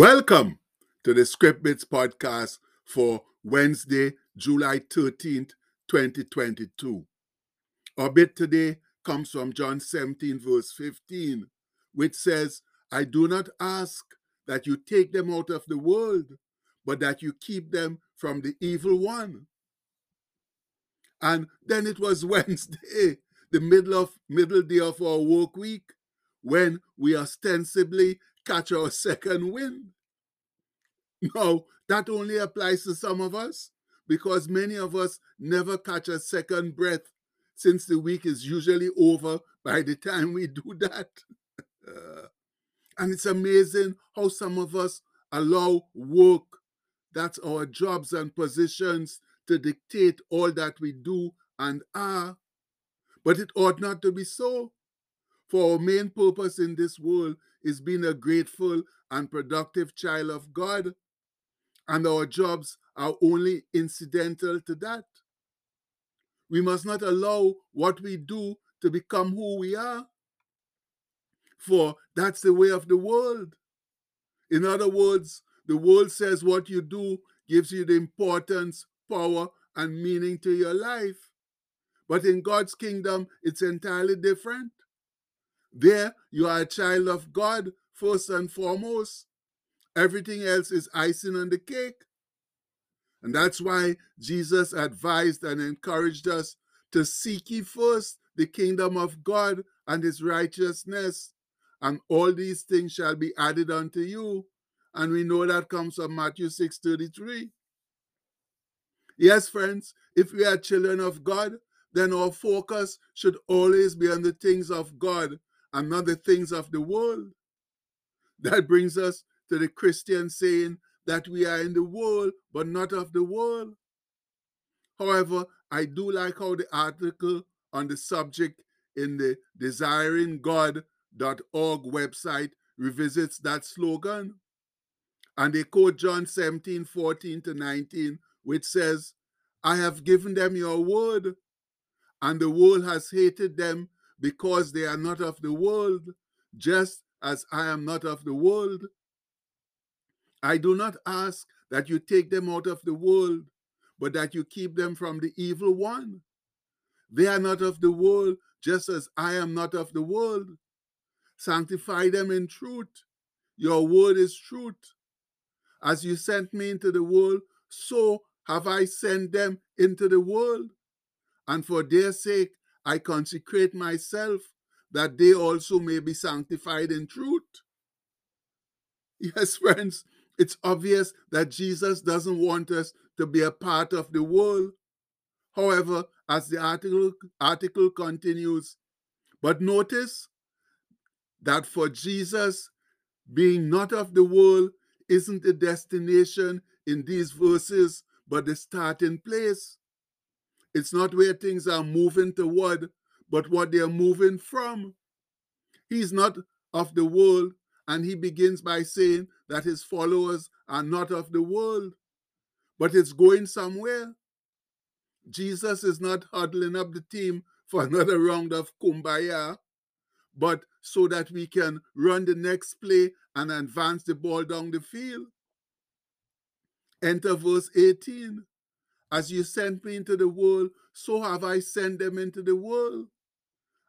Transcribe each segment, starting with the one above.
Welcome to the Script Bits podcast for Wednesday, July 13th, 2022. Our bit today comes from John 17, verse 15, which says, I do not ask that you take them out of the world, but that you keep them from the evil one. And then it was Wednesday, the middle of middle day of our work week, when we ostensibly catch our second wind. No, that only applies to some of us because many of us never catch a second breath since the week is usually over by the time we do that. and it's amazing how some of us allow work, that's our jobs and positions, to dictate all that we do and are. But it ought not to be so. For our main purpose in this world is being a grateful and productive child of God. And our jobs are only incidental to that. We must not allow what we do to become who we are. For that's the way of the world. In other words, the world says what you do gives you the importance, power, and meaning to your life. But in God's kingdom, it's entirely different. There, you are a child of God first and foremost. Everything else is icing on the cake. And that's why Jesus advised and encouraged us to seek ye first the kingdom of God and his righteousness, and all these things shall be added unto you. And we know that comes from Matthew 6 33. Yes, friends, if we are children of God, then our focus should always be on the things of God and not the things of the world. That brings us to the Christian saying that we are in the world, but not of the world. However, I do like how the article on the subject in the desiringgod.org website revisits that slogan. And they quote John 17, 14 to 19, which says, I have given them your word, and the world has hated them because they are not of the world, just as I am not of the world. I do not ask that you take them out of the world, but that you keep them from the evil one. They are not of the world, just as I am not of the world. Sanctify them in truth. Your word is truth. As you sent me into the world, so have I sent them into the world. And for their sake, I consecrate myself, that they also may be sanctified in truth. Yes, friends, it's obvious that Jesus doesn't want us to be a part of the world. However, as the article, article continues, but notice that for Jesus, being not of the world isn't the destination in these verses, but the starting place. It's not where things are moving toward, but what they are moving from. He's not of the world, and he begins by saying that his followers are not of the world, but it's going somewhere. Jesus is not huddling up the team for another round of kumbaya, but so that we can run the next play and advance the ball down the field. Enter verse 18. As you sent me into the world, so have I sent them into the world.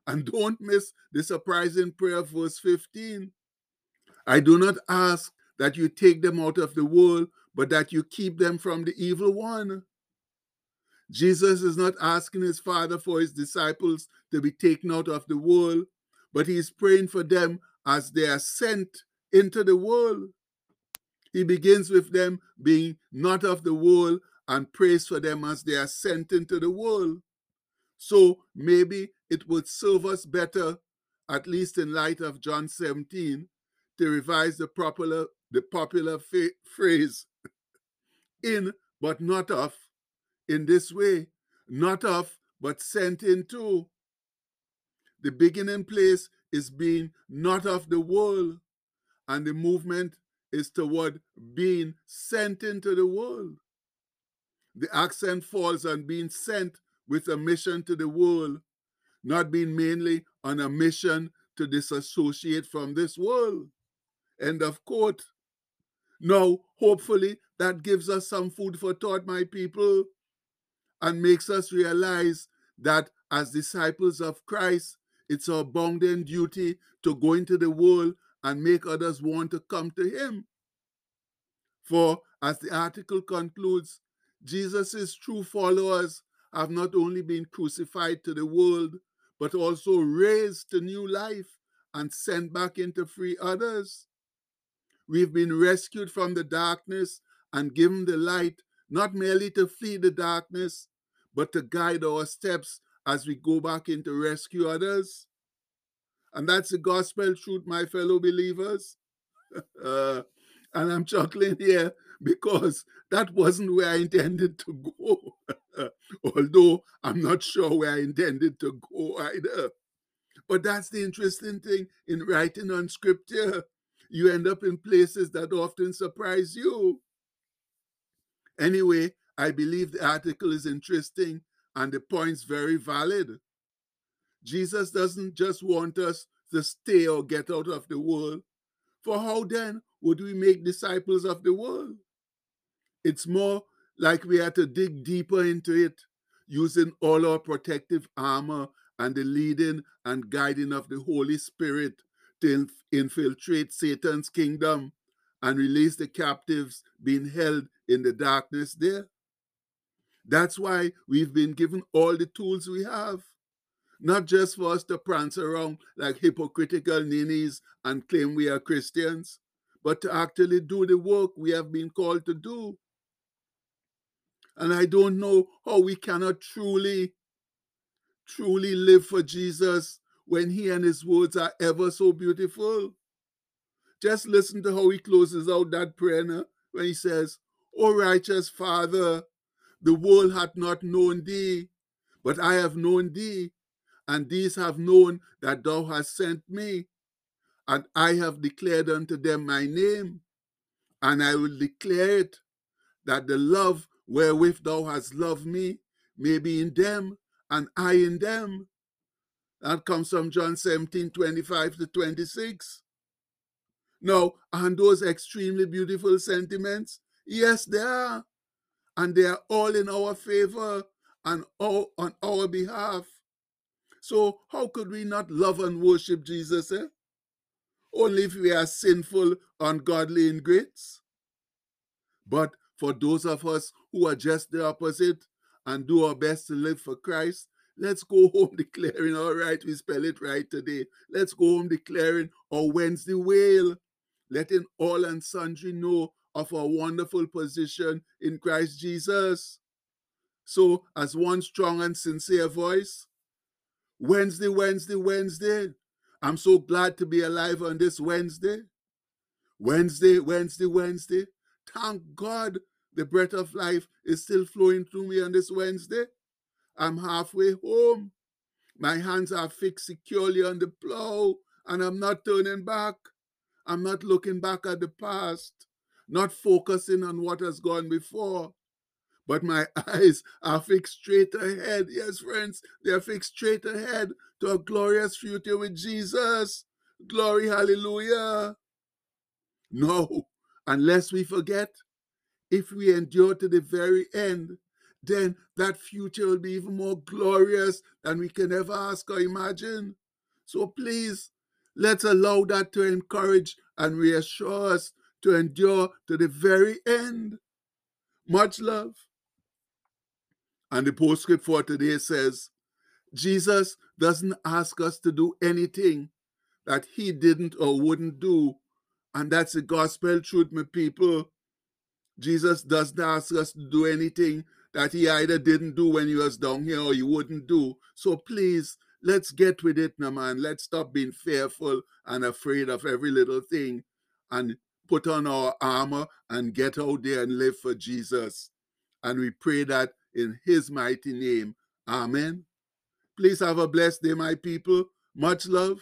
And don't miss the surprising prayer, verse 15. I do not ask that you take them out of the world, but that you keep them from the evil one. Jesus is not asking his Father for his disciples to be taken out of the world, but he is praying for them as they are sent into the world. He begins with them being not of the world and prays for them as they are sent into the world. So maybe it would serve us better, at least in light of John 17, to revise the popular, the popular phrase in but not of in this way, not of but sent into. The beginning place is being not of the world, and the movement is toward being sent into the world. The accent falls on being sent with a mission to the world, not being mainly on a mission to disassociate from this world. End of quote. Now, hopefully, that gives us some food for thought, my people, and makes us realize that as disciples of Christ, it's our bounden duty to go into the world and make others want to come to Him. For, as the article concludes, Jesus' true followers have not only been crucified to the world, but also raised to new life and sent back into free others. We've been rescued from the darkness and given the light, not merely to flee the darkness, but to guide our steps as we go back in to rescue others. And that's the gospel truth, my fellow believers. uh, and I'm chuckling here because that wasn't where I intended to go. Although I'm not sure where I intended to go either. But that's the interesting thing in writing on scripture. You end up in places that often surprise you. Anyway, I believe the article is interesting and the points very valid. Jesus doesn't just want us to stay or get out of the world. For how then would we make disciples of the world? It's more like we had to dig deeper into it, using all our protective armor and the leading and guiding of the Holy Spirit to infiltrate Satan's kingdom and release the captives being held in the darkness there. That's why we've been given all the tools we have. Not just for us to prance around like hypocritical ninnies and claim we are Christians, but to actually do the work we have been called to do. And I don't know how we cannot truly, truly live for Jesus when he and his words are ever so beautiful. Just listen to how he closes out that prayer now, when he says, O righteous Father, the world hath not known thee, but I have known thee, and these have known that thou hast sent me. And I have declared unto them my name, and I will declare it, that the love wherewith thou hast loved me may be in them, and I in them. That comes from John 17 25 to 26. Now, and those extremely beautiful sentiments? Yes, they are and they are all in our favor and all on our behalf. So how could we not love and worship Jesus? Eh? Only if we are sinful, ungodly ingrates. But for those of us who are just the opposite and do our best to live for Christ, let's go home declaring, all right, we spell it right today. Let's go home declaring our Wednesday wail, letting all and sundry know of our wonderful position in Christ Jesus. So, as one strong and sincere voice, Wednesday, Wednesday, Wednesday. I'm so glad to be alive on this Wednesday. Wednesday, Wednesday, Wednesday. Thank God the breath of life is still flowing through me on this Wednesday. I'm halfway home. My hands are fixed securely on the plow, and I'm not turning back. I'm not looking back at the past not focusing on what has gone before. But my eyes are fixed straight ahead. Yes, friends, they are fixed straight ahead to a glorious future with Jesus. Glory, hallelujah. No, unless we forget, if we endure to the very end, then that future will be even more glorious than we can ever ask or imagine. So please, let's allow that to encourage and reassure us to endure to the very end. Much love. And the postscript for today says Jesus doesn't ask us to do anything that he didn't or wouldn't do. And that's the gospel truth, my people. Jesus doesn't ask us to do anything that he either didn't do when he was down here or he wouldn't do. So please, let's get with it now, man. Let's stop being fearful and afraid of every little thing and put on our armor and get out there and live for Jesus. And we pray that in his mighty name. Amen. Please have a blessed day, my people. Much love.